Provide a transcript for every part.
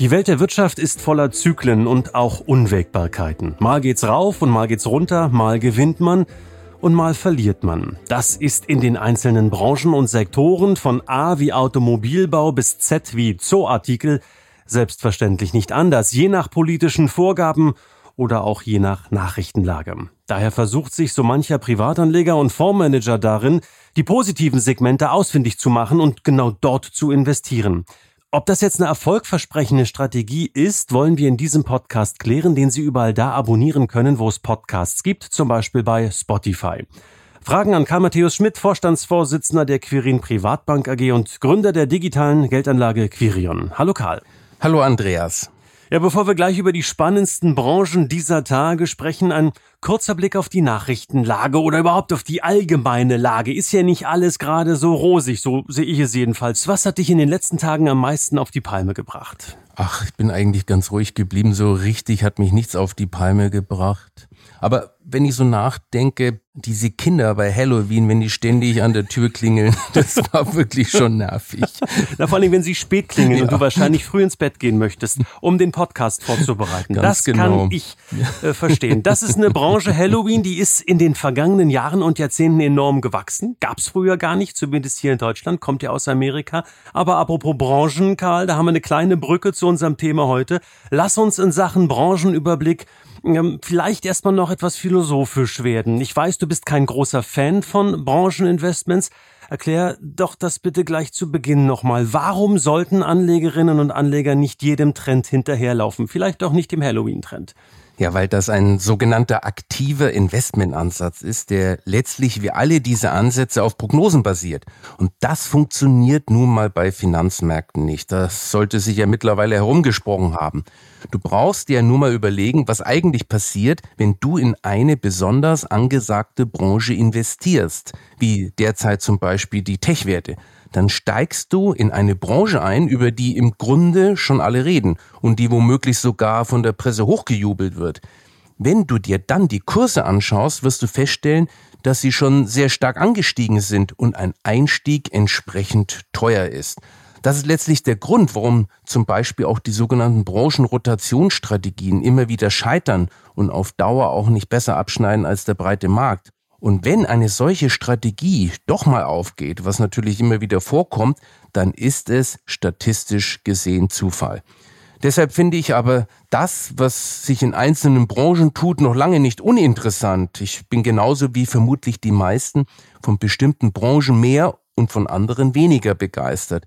Die Welt der Wirtschaft ist voller Zyklen und auch Unwägbarkeiten. Mal geht's rauf und mal geht's runter, mal gewinnt man und mal verliert man. Das ist in den einzelnen Branchen und Sektoren von A wie Automobilbau bis Z wie Zooartikel selbstverständlich nicht anders, je nach politischen Vorgaben oder auch je nach Nachrichtenlage. Daher versucht sich so mancher Privatanleger und Fondsmanager darin, die positiven Segmente ausfindig zu machen und genau dort zu investieren. Ob das jetzt eine erfolgversprechende Strategie ist, wollen wir in diesem Podcast klären, den Sie überall da abonnieren können, wo es Podcasts gibt, zum Beispiel bei Spotify. Fragen an Karl Matthäus Schmidt, Vorstandsvorsitzender der Quirin Privatbank AG und Gründer der digitalen Geldanlage Quirion. Hallo Karl. Hallo Andreas. Ja, bevor wir gleich über die spannendsten Branchen dieser Tage sprechen, ein kurzer Blick auf die Nachrichtenlage oder überhaupt auf die allgemeine Lage. Ist ja nicht alles gerade so rosig, so sehe ich es jedenfalls. Was hat dich in den letzten Tagen am meisten auf die Palme gebracht? Ach, ich bin eigentlich ganz ruhig geblieben. So richtig hat mich nichts auf die Palme gebracht. Aber wenn ich so nachdenke, diese Kinder bei Halloween, wenn die ständig an der Tür klingeln, das war wirklich schon nervig. Na, vor allem, wenn sie spät klingeln ja. und du wahrscheinlich früh ins Bett gehen möchtest, um den Podcast vorzubereiten. Ganz das genau. kann ich äh, verstehen. Das ist eine Branche Halloween, die ist in den vergangenen Jahren und Jahrzehnten enorm gewachsen. Gab's früher gar nicht, zumindest hier in Deutschland, kommt ja aus Amerika. Aber apropos Branchen, Karl, da haben wir eine kleine Brücke zu unserem Thema heute. Lass uns in Sachen Branchenüberblick ähm, vielleicht erstmal noch etwas philosophisch werden. Ich weiß, du bist kein großer Fan von Brancheninvestments. Erklär doch das bitte gleich zu Beginn nochmal. Warum sollten Anlegerinnen und Anleger nicht jedem Trend hinterherlaufen? Vielleicht auch nicht dem Halloween-Trend. Ja, weil das ein sogenannter aktiver Investmentansatz ist, der letztlich wie alle diese Ansätze auf Prognosen basiert. Und das funktioniert nun mal bei Finanzmärkten nicht. Das sollte sich ja mittlerweile herumgesprochen haben. Du brauchst dir nur mal überlegen, was eigentlich passiert, wenn du in eine besonders angesagte Branche investierst, wie derzeit zum Beispiel die Tech-Werte dann steigst du in eine Branche ein, über die im Grunde schon alle reden und die womöglich sogar von der Presse hochgejubelt wird. Wenn du dir dann die Kurse anschaust, wirst du feststellen, dass sie schon sehr stark angestiegen sind und ein Einstieg entsprechend teuer ist. Das ist letztlich der Grund, warum zum Beispiel auch die sogenannten Branchenrotationsstrategien immer wieder scheitern und auf Dauer auch nicht besser abschneiden als der breite Markt. Und wenn eine solche Strategie doch mal aufgeht, was natürlich immer wieder vorkommt, dann ist es statistisch gesehen Zufall. Deshalb finde ich aber das, was sich in einzelnen Branchen tut, noch lange nicht uninteressant. Ich bin genauso wie vermutlich die meisten von bestimmten Branchen mehr und von anderen weniger begeistert.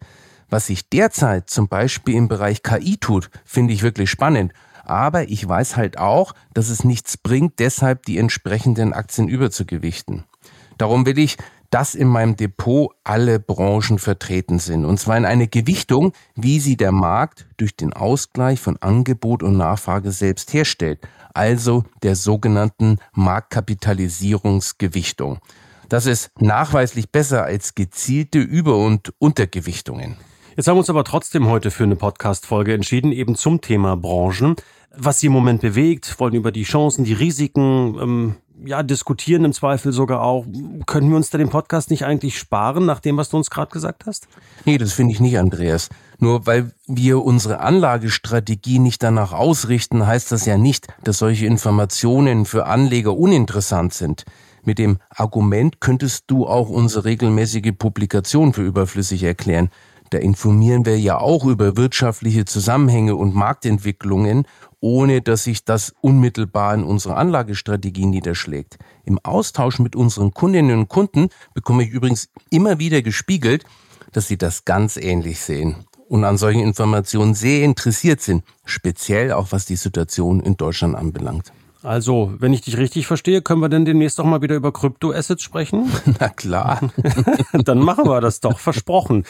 Was sich derzeit zum Beispiel im Bereich KI tut, finde ich wirklich spannend. Aber ich weiß halt auch, dass es nichts bringt, deshalb die entsprechenden Aktien überzugewichten. Darum will ich, dass in meinem Depot alle Branchen vertreten sind. Und zwar in eine Gewichtung, wie sie der Markt durch den Ausgleich von Angebot und Nachfrage selbst herstellt. Also der sogenannten Marktkapitalisierungsgewichtung. Das ist nachweislich besser als gezielte Über- und Untergewichtungen. Jetzt haben wir uns aber trotzdem heute für eine Podcast-Folge entschieden, eben zum Thema Branchen. Was sie im Moment bewegt, wollen über die Chancen, die Risiken, ähm, ja, diskutieren im Zweifel sogar auch. Können wir uns da den Podcast nicht eigentlich sparen, nach dem, was du uns gerade gesagt hast? Nee, das finde ich nicht, Andreas. Nur weil wir unsere Anlagestrategie nicht danach ausrichten, heißt das ja nicht, dass solche Informationen für Anleger uninteressant sind. Mit dem Argument könntest du auch unsere regelmäßige Publikation für überflüssig erklären. Da informieren wir ja auch über wirtschaftliche Zusammenhänge und Marktentwicklungen, ohne dass sich das unmittelbar in unserer Anlagestrategie niederschlägt. Im Austausch mit unseren Kundinnen und Kunden bekomme ich übrigens immer wieder gespiegelt, dass sie das ganz ähnlich sehen und an solchen Informationen sehr interessiert sind, speziell auch was die Situation in Deutschland anbelangt. Also, wenn ich dich richtig verstehe, können wir denn demnächst auch mal wieder über Kryptoassets sprechen? Na klar. dann machen wir das doch, versprochen.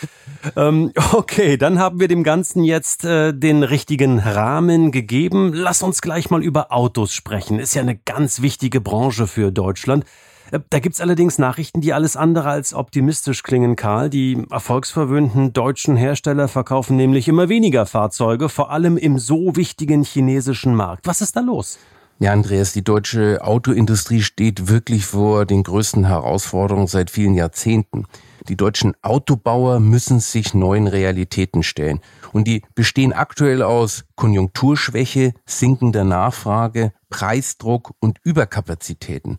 Ähm, okay, dann haben wir dem Ganzen jetzt äh, den richtigen Rahmen gegeben. Lass uns gleich mal über Autos sprechen. Ist ja eine ganz wichtige Branche für Deutschland. Äh, da gibt's allerdings Nachrichten, die alles andere als optimistisch klingen, Karl. Die erfolgsverwöhnten deutschen Hersteller verkaufen nämlich immer weniger Fahrzeuge, vor allem im so wichtigen chinesischen Markt. Was ist da los? Ja, Andreas, die deutsche Autoindustrie steht wirklich vor den größten Herausforderungen seit vielen Jahrzehnten. Die deutschen Autobauer müssen sich neuen Realitäten stellen. Und die bestehen aktuell aus Konjunkturschwäche, sinkender Nachfrage, Preisdruck und Überkapazitäten.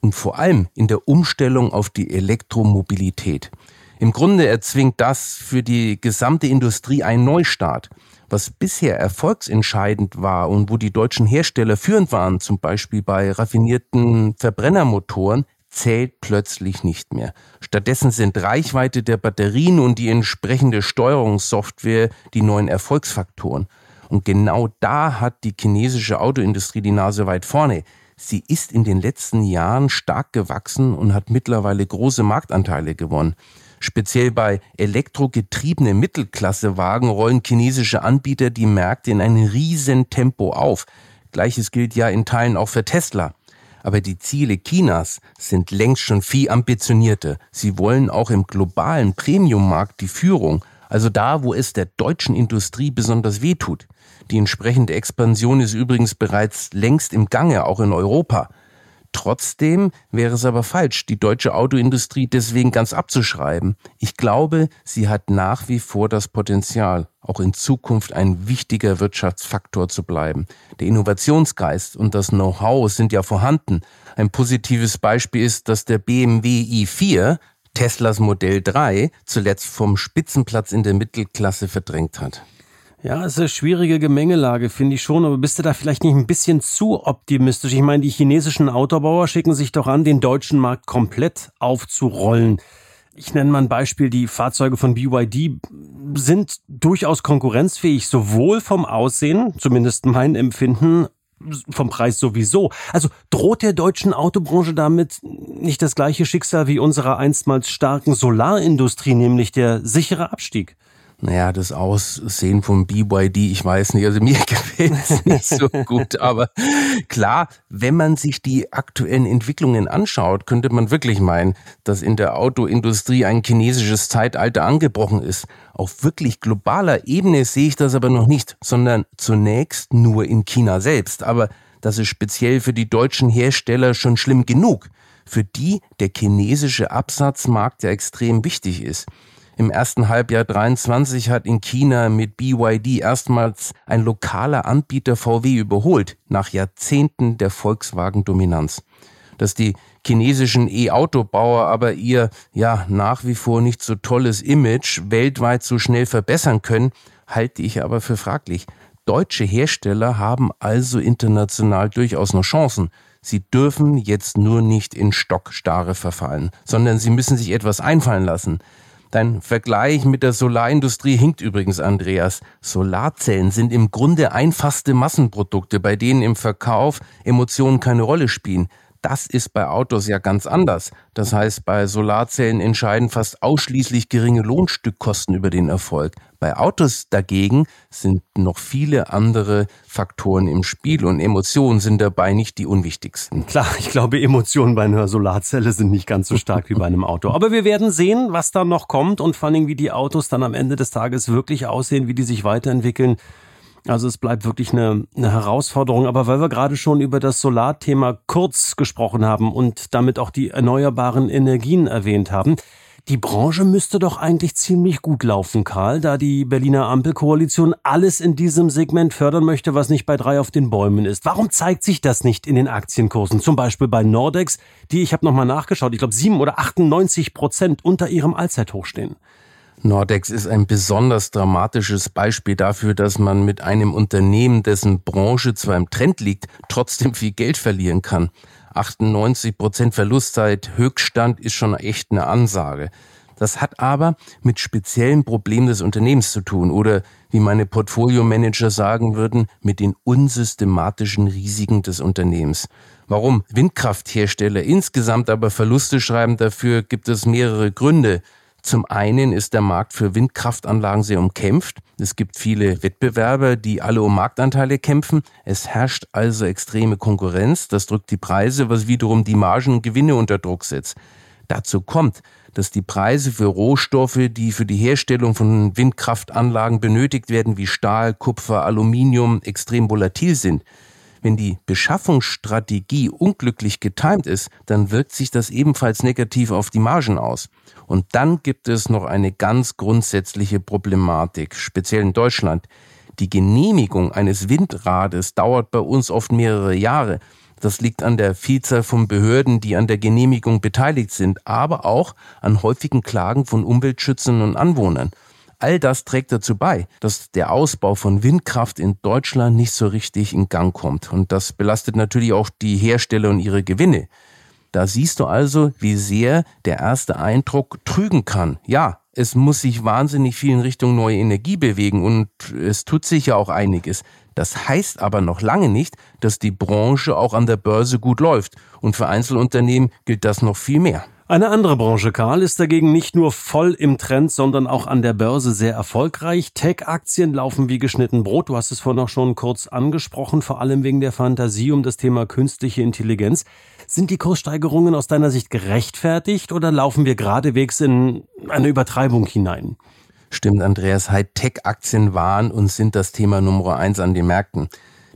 Und vor allem in der Umstellung auf die Elektromobilität. Im Grunde erzwingt das für die gesamte Industrie einen Neustart was bisher erfolgsentscheidend war und wo die deutschen Hersteller führend waren, zum Beispiel bei raffinierten Verbrennermotoren, zählt plötzlich nicht mehr. Stattdessen sind Reichweite der Batterien und die entsprechende Steuerungssoftware die neuen Erfolgsfaktoren. Und genau da hat die chinesische Autoindustrie die Nase weit vorne. Sie ist in den letzten Jahren stark gewachsen und hat mittlerweile große Marktanteile gewonnen. Speziell bei elektrogetriebenen Mittelklassewagen rollen chinesische Anbieter die Märkte in ein riesen Tempo auf. Gleiches gilt ja in Teilen auch für Tesla. Aber die Ziele Chinas sind längst schon viel ambitionierter. Sie wollen auch im globalen Premiummarkt die Führung, also da, wo es der deutschen Industrie besonders wehtut. Die entsprechende Expansion ist übrigens bereits längst im Gange, auch in Europa. Trotzdem wäre es aber falsch, die deutsche Autoindustrie deswegen ganz abzuschreiben. Ich glaube, sie hat nach wie vor das Potenzial, auch in Zukunft ein wichtiger Wirtschaftsfaktor zu bleiben. Der Innovationsgeist und das Know-how sind ja vorhanden. Ein positives Beispiel ist, dass der BMW i4 Teslas Modell 3 zuletzt vom Spitzenplatz in der Mittelklasse verdrängt hat. Ja, es ist eine schwierige Gemengelage, finde ich schon, aber bist du da vielleicht nicht ein bisschen zu optimistisch? Ich meine, die chinesischen Autobauer schicken sich doch an, den deutschen Markt komplett aufzurollen. Ich nenne mal ein Beispiel, die Fahrzeuge von BYD sind durchaus konkurrenzfähig, sowohl vom Aussehen, zumindest mein Empfinden, vom Preis sowieso. Also droht der deutschen Autobranche damit nicht das gleiche Schicksal wie unserer einstmals starken Solarindustrie, nämlich der sichere Abstieg? Naja, das Aussehen vom BYD, ich weiß nicht, also mir gefällt es nicht so gut, aber klar, wenn man sich die aktuellen Entwicklungen anschaut, könnte man wirklich meinen, dass in der Autoindustrie ein chinesisches Zeitalter angebrochen ist. Auf wirklich globaler Ebene sehe ich das aber noch nicht, sondern zunächst nur in China selbst. Aber das ist speziell für die deutschen Hersteller schon schlimm genug, für die der chinesische Absatzmarkt ja extrem wichtig ist. Im ersten Halbjahr 23 hat in China mit BYD erstmals ein lokaler Anbieter VW überholt, nach Jahrzehnten der Volkswagen-Dominanz. Dass die chinesischen E-Autobauer aber ihr ja nach wie vor nicht so tolles Image weltweit so schnell verbessern können, halte ich aber für fraglich. Deutsche Hersteller haben also international durchaus noch Chancen. Sie dürfen jetzt nur nicht in Stockstarre verfallen, sondern sie müssen sich etwas einfallen lassen. Dein Vergleich mit der Solarindustrie hinkt übrigens, Andreas. Solarzellen sind im Grunde einfachste Massenprodukte, bei denen im Verkauf Emotionen keine Rolle spielen. Das ist bei Autos ja ganz anders. Das heißt, bei Solarzellen entscheiden fast ausschließlich geringe Lohnstückkosten über den Erfolg. Bei Autos dagegen sind noch viele andere Faktoren im Spiel und Emotionen sind dabei nicht die unwichtigsten. Klar, ich glaube, Emotionen bei einer Solarzelle sind nicht ganz so stark wie bei einem Auto. Aber wir werden sehen, was da noch kommt und vor allem, wie die Autos dann am Ende des Tages wirklich aussehen, wie die sich weiterentwickeln. Also es bleibt wirklich eine, eine Herausforderung. Aber weil wir gerade schon über das Solarthema kurz gesprochen haben und damit auch die erneuerbaren Energien erwähnt haben, die Branche müsste doch eigentlich ziemlich gut laufen, Karl, da die Berliner Ampelkoalition alles in diesem Segment fördern möchte, was nicht bei drei auf den Bäumen ist. Warum zeigt sich das nicht in den Aktienkursen? Zum Beispiel bei Nordex, die, ich habe nochmal nachgeschaut, ich glaube sieben oder 98 Prozent unter ihrem Allzeithoch stehen. Nordex ist ein besonders dramatisches Beispiel dafür, dass man mit einem Unternehmen, dessen Branche zwar im Trend liegt, trotzdem viel Geld verlieren kann. 98 Prozent Verlust seit Höchststand ist schon echt eine Ansage. Das hat aber mit speziellen Problemen des Unternehmens zu tun oder, wie meine Portfolio-Manager sagen würden, mit den unsystematischen Risiken des Unternehmens. Warum Windkrafthersteller insgesamt aber Verluste schreiben, dafür gibt es mehrere Gründe. Zum einen ist der Markt für Windkraftanlagen sehr umkämpft. Es gibt viele Wettbewerber, die alle um Marktanteile kämpfen. Es herrscht also extreme Konkurrenz. Das drückt die Preise, was wiederum die Margen und Gewinne unter Druck setzt. Dazu kommt, dass die Preise für Rohstoffe, die für die Herstellung von Windkraftanlagen benötigt werden, wie Stahl, Kupfer, Aluminium, extrem volatil sind. Wenn die Beschaffungsstrategie unglücklich getimt ist, dann wirkt sich das ebenfalls negativ auf die Margen aus. Und dann gibt es noch eine ganz grundsätzliche Problematik, speziell in Deutschland. Die Genehmigung eines Windrades dauert bei uns oft mehrere Jahre. Das liegt an der Vielzahl von Behörden, die an der Genehmigung beteiligt sind, aber auch an häufigen Klagen von Umweltschützern und Anwohnern. All das trägt dazu bei, dass der Ausbau von Windkraft in Deutschland nicht so richtig in Gang kommt. Und das belastet natürlich auch die Hersteller und ihre Gewinne. Da siehst du also, wie sehr der erste Eindruck trügen kann. Ja, es muss sich wahnsinnig viel in Richtung neue Energie bewegen und es tut sich ja auch einiges. Das heißt aber noch lange nicht, dass die Branche auch an der Börse gut läuft. Und für Einzelunternehmen gilt das noch viel mehr. Eine andere Branche, Karl, ist dagegen nicht nur voll im Trend, sondern auch an der Börse sehr erfolgreich. Tech-Aktien laufen wie geschnitten Brot. Du hast es vorhin auch schon kurz angesprochen, vor allem wegen der Fantasie um das Thema künstliche Intelligenz. Sind die Kurssteigerungen aus deiner Sicht gerechtfertigt oder laufen wir geradewegs in eine Übertreibung hinein? Stimmt, Andreas, Hightech-Aktien waren und sind das Thema Nummer eins an den Märkten.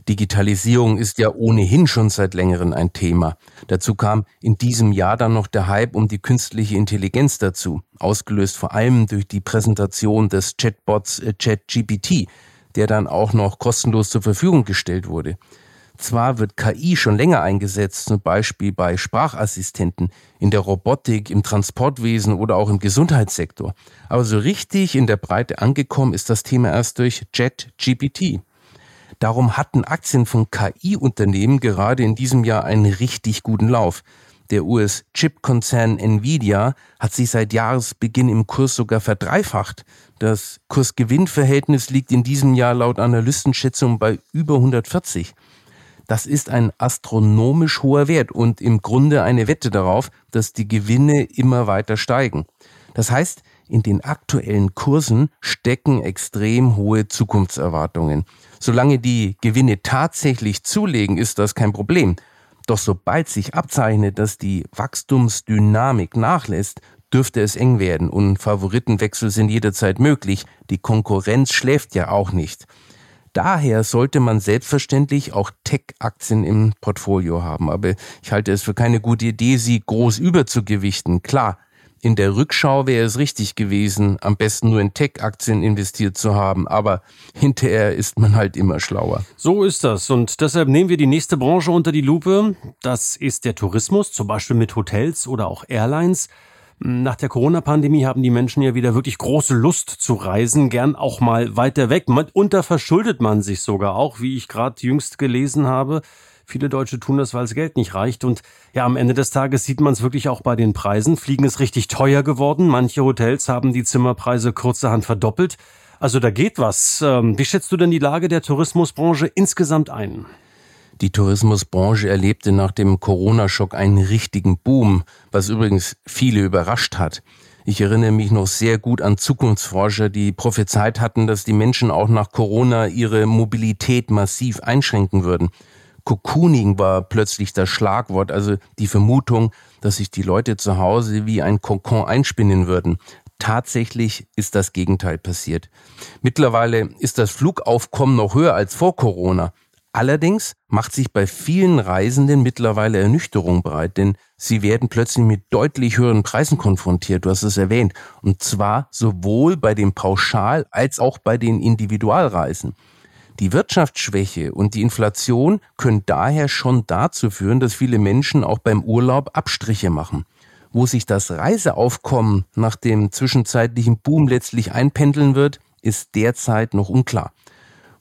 Digitalisierung ist ja ohnehin schon seit längerem ein Thema. Dazu kam in diesem Jahr dann noch der Hype um die künstliche Intelligenz dazu, ausgelöst vor allem durch die Präsentation des Chatbots äh, ChatGPT, der dann auch noch kostenlos zur Verfügung gestellt wurde. Zwar wird KI schon länger eingesetzt, zum Beispiel bei Sprachassistenten, in der Robotik, im Transportwesen oder auch im Gesundheitssektor. Aber so richtig in der Breite angekommen ist das Thema erst durch ChatGPT. Darum hatten Aktien von KI-Unternehmen gerade in diesem Jahr einen richtig guten Lauf. Der US-Chip-Konzern Nvidia hat sich seit Jahresbeginn im Kurs sogar verdreifacht. Das Kurs-Gewinn-Verhältnis liegt in diesem Jahr laut Analystenschätzung bei über 140. Das ist ein astronomisch hoher Wert und im Grunde eine Wette darauf, dass die Gewinne immer weiter steigen. Das heißt, in den aktuellen Kursen stecken extrem hohe Zukunftserwartungen. Solange die Gewinne tatsächlich zulegen, ist das kein Problem. Doch sobald sich abzeichnet, dass die Wachstumsdynamik nachlässt, dürfte es eng werden und Favoritenwechsel sind jederzeit möglich. Die Konkurrenz schläft ja auch nicht. Daher sollte man selbstverständlich auch Tech-Aktien im Portfolio haben. Aber ich halte es für keine gute Idee, sie groß überzugewichten. Klar, in der Rückschau wäre es richtig gewesen, am besten nur in Tech-Aktien investiert zu haben, aber hinterher ist man halt immer schlauer. So ist das und deshalb nehmen wir die nächste Branche unter die Lupe. Das ist der Tourismus, zum Beispiel mit Hotels oder auch Airlines. Nach der Corona-Pandemie haben die Menschen ja wieder wirklich große Lust zu reisen, gern auch mal weiter weg. Mitunter verschuldet man sich sogar auch, wie ich gerade jüngst gelesen habe. Viele Deutsche tun das, weil das Geld nicht reicht. Und ja, am Ende des Tages sieht man es wirklich auch bei den Preisen. Fliegen ist richtig teuer geworden. Manche Hotels haben die Zimmerpreise kurzerhand verdoppelt. Also da geht was. Ähm, wie schätzt du denn die Lage der Tourismusbranche insgesamt ein? Die Tourismusbranche erlebte nach dem Corona-Schock einen richtigen Boom, was übrigens viele überrascht hat. Ich erinnere mich noch sehr gut an Zukunftsforscher, die prophezeit hatten, dass die Menschen auch nach Corona ihre Mobilität massiv einschränken würden. Cocooning war plötzlich das Schlagwort, also die Vermutung, dass sich die Leute zu Hause wie ein Kokon einspinnen würden. Tatsächlich ist das Gegenteil passiert. Mittlerweile ist das Flugaufkommen noch höher als vor Corona. Allerdings macht sich bei vielen Reisenden mittlerweile Ernüchterung breit, denn sie werden plötzlich mit deutlich höheren Preisen konfrontiert, du hast es erwähnt, und zwar sowohl bei den Pauschal- als auch bei den Individualreisen. Die Wirtschaftsschwäche und die Inflation können daher schon dazu führen, dass viele Menschen auch beim Urlaub Abstriche machen. Wo sich das Reiseaufkommen nach dem zwischenzeitlichen Boom letztlich einpendeln wird, ist derzeit noch unklar.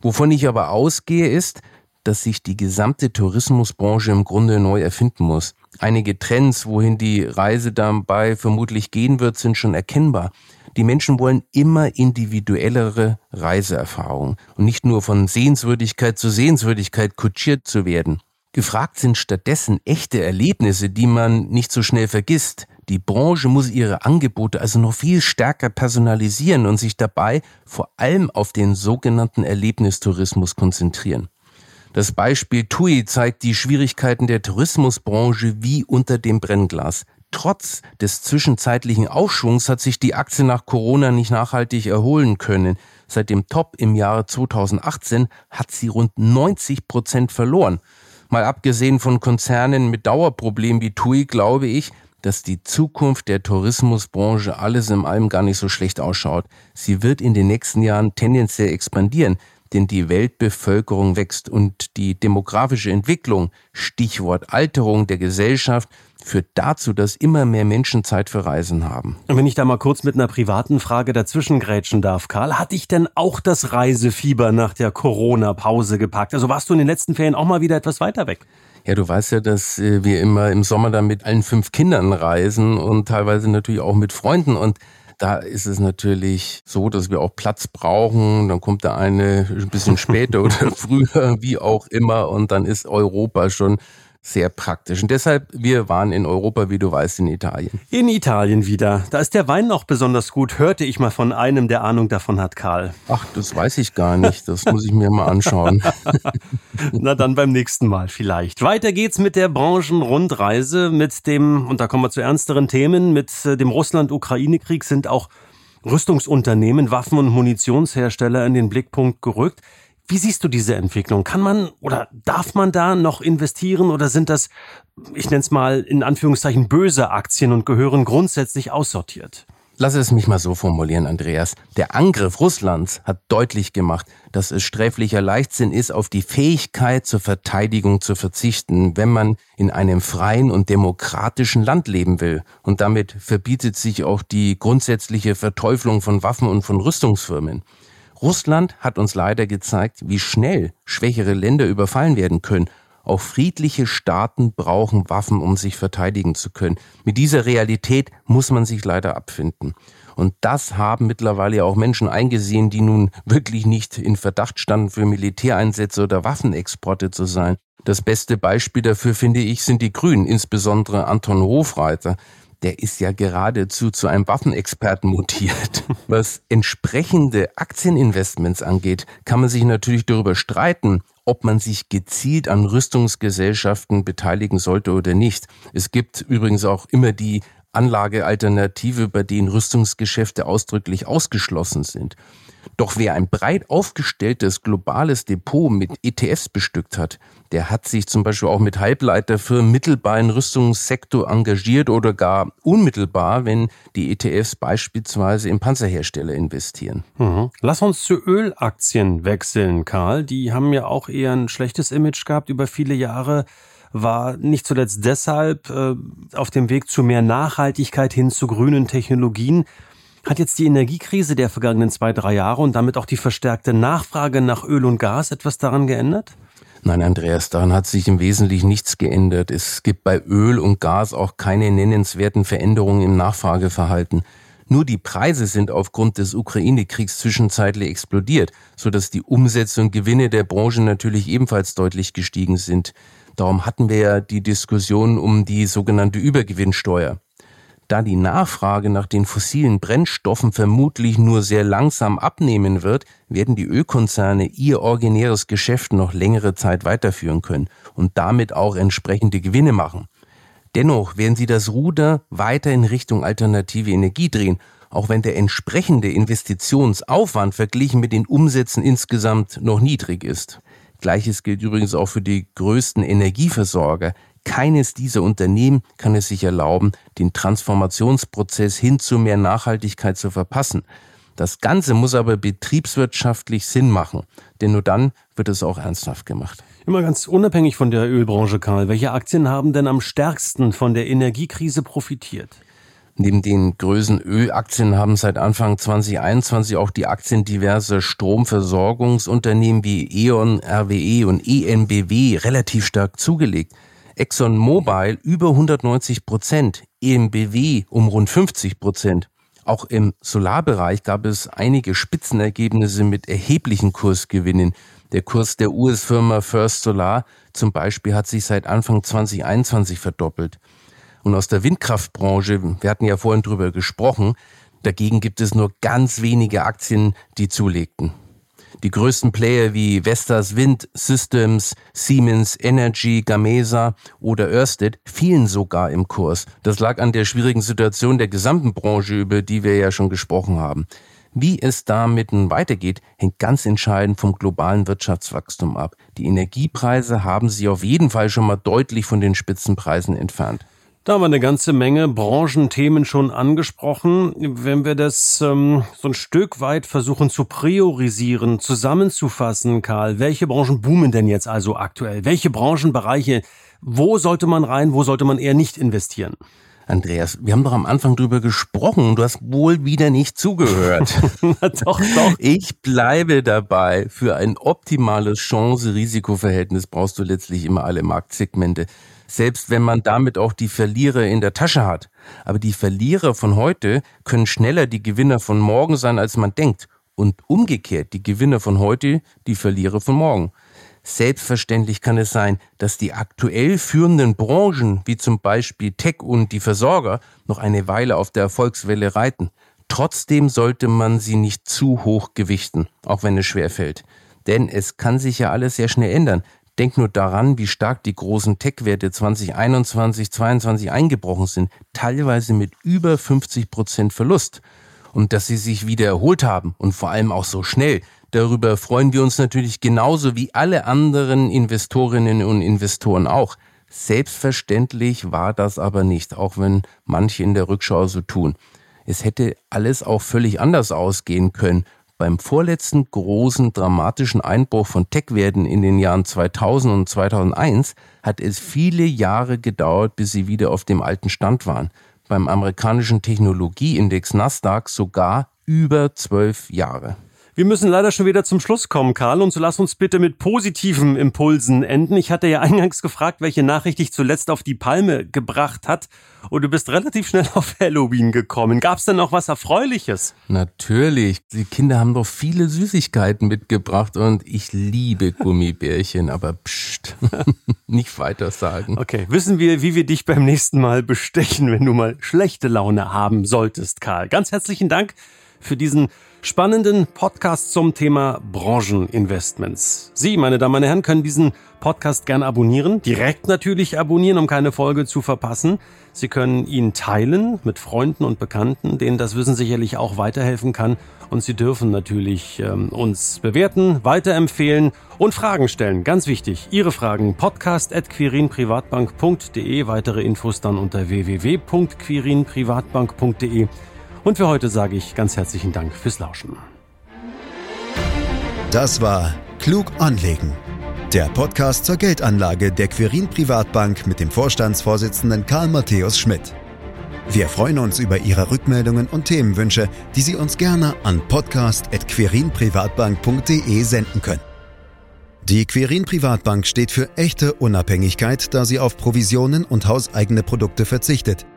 Wovon ich aber ausgehe, ist, dass sich die gesamte Tourismusbranche im Grunde neu erfinden muss. Einige Trends, wohin die Reise dabei vermutlich gehen wird, sind schon erkennbar. Die Menschen wollen immer individuellere Reiseerfahrungen und nicht nur von Sehenswürdigkeit zu Sehenswürdigkeit kutschiert zu werden. Gefragt sind stattdessen echte Erlebnisse, die man nicht so schnell vergisst. Die Branche muss ihre Angebote also noch viel stärker personalisieren und sich dabei vor allem auf den sogenannten Erlebnistourismus konzentrieren. Das Beispiel TUI zeigt die Schwierigkeiten der Tourismusbranche wie unter dem Brennglas. Trotz des zwischenzeitlichen Aufschwungs hat sich die Aktie nach Corona nicht nachhaltig erholen können. Seit dem Top im Jahre 2018 hat sie rund 90 Prozent verloren. Mal abgesehen von Konzernen mit Dauerproblemen wie TUI glaube ich, dass die Zukunft der Tourismusbranche alles in allem gar nicht so schlecht ausschaut. Sie wird in den nächsten Jahren tendenziell expandieren, denn die Weltbevölkerung wächst und die demografische Entwicklung, Stichwort Alterung der Gesellschaft, führt dazu, dass immer mehr Menschen Zeit für Reisen haben. Und wenn ich da mal kurz mit einer privaten Frage dazwischen grätschen darf, Karl, hatte ich denn auch das Reisefieber nach der Corona-Pause gepackt? Also warst du in den letzten Ferien auch mal wieder etwas weiter weg? Ja, du weißt ja, dass äh, wir immer im Sommer dann mit allen fünf Kindern reisen und teilweise natürlich auch mit Freunden und da ist es natürlich so, dass wir auch Platz brauchen. Dann kommt der eine ein bisschen später oder früher, wie auch immer. Und dann ist Europa schon sehr praktisch. Und deshalb, wir waren in Europa, wie du weißt, in Italien. In Italien wieder. Da ist der Wein noch besonders gut, hörte ich mal von einem, der Ahnung davon hat, Karl. Ach, das weiß ich gar nicht. Das muss ich mir mal anschauen. Na dann beim nächsten Mal vielleicht. Weiter geht's mit der Branchenrundreise, mit dem, und da kommen wir zu ernsteren Themen, mit äh, dem Russland-Ukraine-Krieg sind auch Rüstungsunternehmen, Waffen- und Munitionshersteller in den Blickpunkt gerückt. Wie siehst du diese Entwicklung? Kann man oder darf man da noch investieren oder sind das, ich nenne es mal in Anführungszeichen, böse Aktien und gehören grundsätzlich aussortiert? Lass es mich mal so formulieren, Andreas. Der Angriff Russlands hat deutlich gemacht, dass es sträflicher Leichtsinn ist, auf die Fähigkeit zur Verteidigung zu verzichten, wenn man in einem freien und demokratischen Land leben will. Und damit verbietet sich auch die grundsätzliche Verteuflung von Waffen und von Rüstungsfirmen. Russland hat uns leider gezeigt, wie schnell schwächere Länder überfallen werden können. Auch friedliche Staaten brauchen Waffen, um sich verteidigen zu können. Mit dieser Realität muss man sich leider abfinden. Und das haben mittlerweile auch Menschen eingesehen, die nun wirklich nicht in Verdacht standen, für Militäreinsätze oder Waffenexporte zu sein. Das beste Beispiel dafür, finde ich, sind die Grünen, insbesondere Anton Hofreiter der ist ja geradezu zu einem Waffenexperten mutiert. Was entsprechende Aktieninvestments angeht, kann man sich natürlich darüber streiten, ob man sich gezielt an Rüstungsgesellschaften beteiligen sollte oder nicht. Es gibt übrigens auch immer die Anlagealternative, bei denen Rüstungsgeschäfte ausdrücklich ausgeschlossen sind. Doch wer ein breit aufgestelltes globales Depot mit ETFs bestückt hat, der hat sich zum Beispiel auch mit Halbleiterfirmen mittelbar im Rüstungssektor engagiert oder gar unmittelbar, wenn die ETFs beispielsweise in Panzerhersteller investieren. Mhm. Lass uns zu Ölaktien wechseln, Karl. Die haben ja auch eher ein schlechtes Image gehabt über viele Jahre war nicht zuletzt deshalb äh, auf dem Weg zu mehr Nachhaltigkeit hin zu grünen Technologien. Hat jetzt die Energiekrise der vergangenen zwei, drei Jahre und damit auch die verstärkte Nachfrage nach Öl und Gas etwas daran geändert? Nein, Andreas, daran hat sich im Wesentlichen nichts geändert. Es gibt bei Öl und Gas auch keine nennenswerten Veränderungen im Nachfrageverhalten. Nur die Preise sind aufgrund des Ukraine-Kriegs zwischenzeitlich explodiert, sodass die Umsätze und Gewinne der Branche natürlich ebenfalls deutlich gestiegen sind. Darum hatten wir ja die Diskussion um die sogenannte Übergewinnsteuer. Da die Nachfrage nach den fossilen Brennstoffen vermutlich nur sehr langsam abnehmen wird, werden die Ölkonzerne ihr originäres Geschäft noch längere Zeit weiterführen können und damit auch entsprechende Gewinne machen. Dennoch werden sie das Ruder weiter in Richtung alternative Energie drehen, auch wenn der entsprechende Investitionsaufwand verglichen mit den Umsätzen insgesamt noch niedrig ist. Gleiches gilt übrigens auch für die größten Energieversorger. Keines dieser Unternehmen kann es sich erlauben, den Transformationsprozess hin zu mehr Nachhaltigkeit zu verpassen. Das Ganze muss aber betriebswirtschaftlich Sinn machen, denn nur dann wird es auch ernsthaft gemacht. Immer ganz unabhängig von der Ölbranche, Karl, welche Aktien haben denn am stärksten von der Energiekrise profitiert? Neben den größten Ölaktien haben seit Anfang 2021 auch die Aktien diverser Stromversorgungsunternehmen wie E.ON, RWE und ENBW relativ stark zugelegt. ExxonMobil über 190 Prozent, ENBW um rund 50 Prozent. Auch im Solarbereich gab es einige Spitzenergebnisse mit erheblichen Kursgewinnen. Der Kurs der US-Firma First Solar zum Beispiel hat sich seit Anfang 2021 verdoppelt. Und aus der Windkraftbranche, wir hatten ja vorhin drüber gesprochen, dagegen gibt es nur ganz wenige Aktien, die zulegten. Die größten Player wie Vestas Wind Systems, Siemens Energy, Gamesa oder Ørsted fielen sogar im Kurs. Das lag an der schwierigen Situation der gesamten Branche, über die wir ja schon gesprochen haben. Wie es damit weitergeht, hängt ganz entscheidend vom globalen Wirtschaftswachstum ab. Die Energiepreise haben sich auf jeden Fall schon mal deutlich von den Spitzenpreisen entfernt. Da haben wir eine ganze Menge Branchenthemen schon angesprochen. Wenn wir das ähm, so ein Stück weit versuchen zu priorisieren, zusammenzufassen, Karl, welche Branchen boomen denn jetzt also aktuell? Welche Branchenbereiche, wo sollte man rein, wo sollte man eher nicht investieren? Andreas, wir haben doch am Anfang drüber gesprochen. Du hast wohl wieder nicht zugehört. doch, doch. Ich bleibe dabei. Für ein optimales Chance-Risiko-Verhältnis brauchst du letztlich immer alle Marktsegmente selbst wenn man damit auch die Verlierer in der Tasche hat. Aber die Verlierer von heute können schneller die Gewinner von morgen sein, als man denkt. Und umgekehrt die Gewinner von heute die Verlierer von morgen. Selbstverständlich kann es sein, dass die aktuell führenden Branchen, wie zum Beispiel Tech und die Versorger, noch eine Weile auf der Erfolgswelle reiten. Trotzdem sollte man sie nicht zu hoch gewichten, auch wenn es schwer fällt. Denn es kann sich ja alles sehr schnell ändern. Denk nur daran, wie stark die großen Tech-Werte 2021, 2022 eingebrochen sind, teilweise mit über 50 Prozent Verlust. Und dass sie sich wieder erholt haben und vor allem auch so schnell. Darüber freuen wir uns natürlich genauso wie alle anderen Investorinnen und Investoren auch. Selbstverständlich war das aber nicht, auch wenn manche in der Rückschau so tun. Es hätte alles auch völlig anders ausgehen können. Beim vorletzten großen dramatischen Einbruch von Tech-Werten in den Jahren 2000 und 2001 hat es viele Jahre gedauert, bis sie wieder auf dem alten Stand waren. Beim amerikanischen Technologieindex Nasdaq sogar über zwölf Jahre. Wir müssen leider schon wieder zum Schluss kommen, Karl, und so lass uns bitte mit positiven Impulsen enden. Ich hatte ja eingangs gefragt, welche Nachricht dich zuletzt auf die Palme gebracht hat, und du bist relativ schnell auf Halloween gekommen. Gab's denn noch was Erfreuliches? Natürlich. Die Kinder haben doch viele Süßigkeiten mitgebracht und ich liebe Gummibärchen, aber pst, nicht weiter sagen. Okay, wissen wir, wie wir dich beim nächsten Mal bestechen, wenn du mal schlechte Laune haben solltest, Karl. Ganz herzlichen Dank für diesen spannenden Podcast zum Thema Brancheninvestments. Sie, meine Damen und Herren, können diesen Podcast gern abonnieren, direkt natürlich abonnieren, um keine Folge zu verpassen. Sie können ihn teilen mit Freunden und Bekannten, denen das Wissen sicherlich auch weiterhelfen kann. Und Sie dürfen natürlich ähm, uns bewerten, weiterempfehlen und Fragen stellen. Ganz wichtig, Ihre Fragen podcast.quirinprivatbank.de. Weitere Infos dann unter www.quirinprivatbank.de. Und für heute sage ich ganz herzlichen Dank fürs Lauschen. Das war Klug anlegen. Der Podcast zur Geldanlage der Quirin Privatbank mit dem Vorstandsvorsitzenden Karl Matthäus Schmidt. Wir freuen uns über Ihre Rückmeldungen und Themenwünsche, die Sie uns gerne an podcast.quirinprivatbank.de senden können. Die Quirin Privatbank steht für echte Unabhängigkeit, da sie auf Provisionen und hauseigene Produkte verzichtet –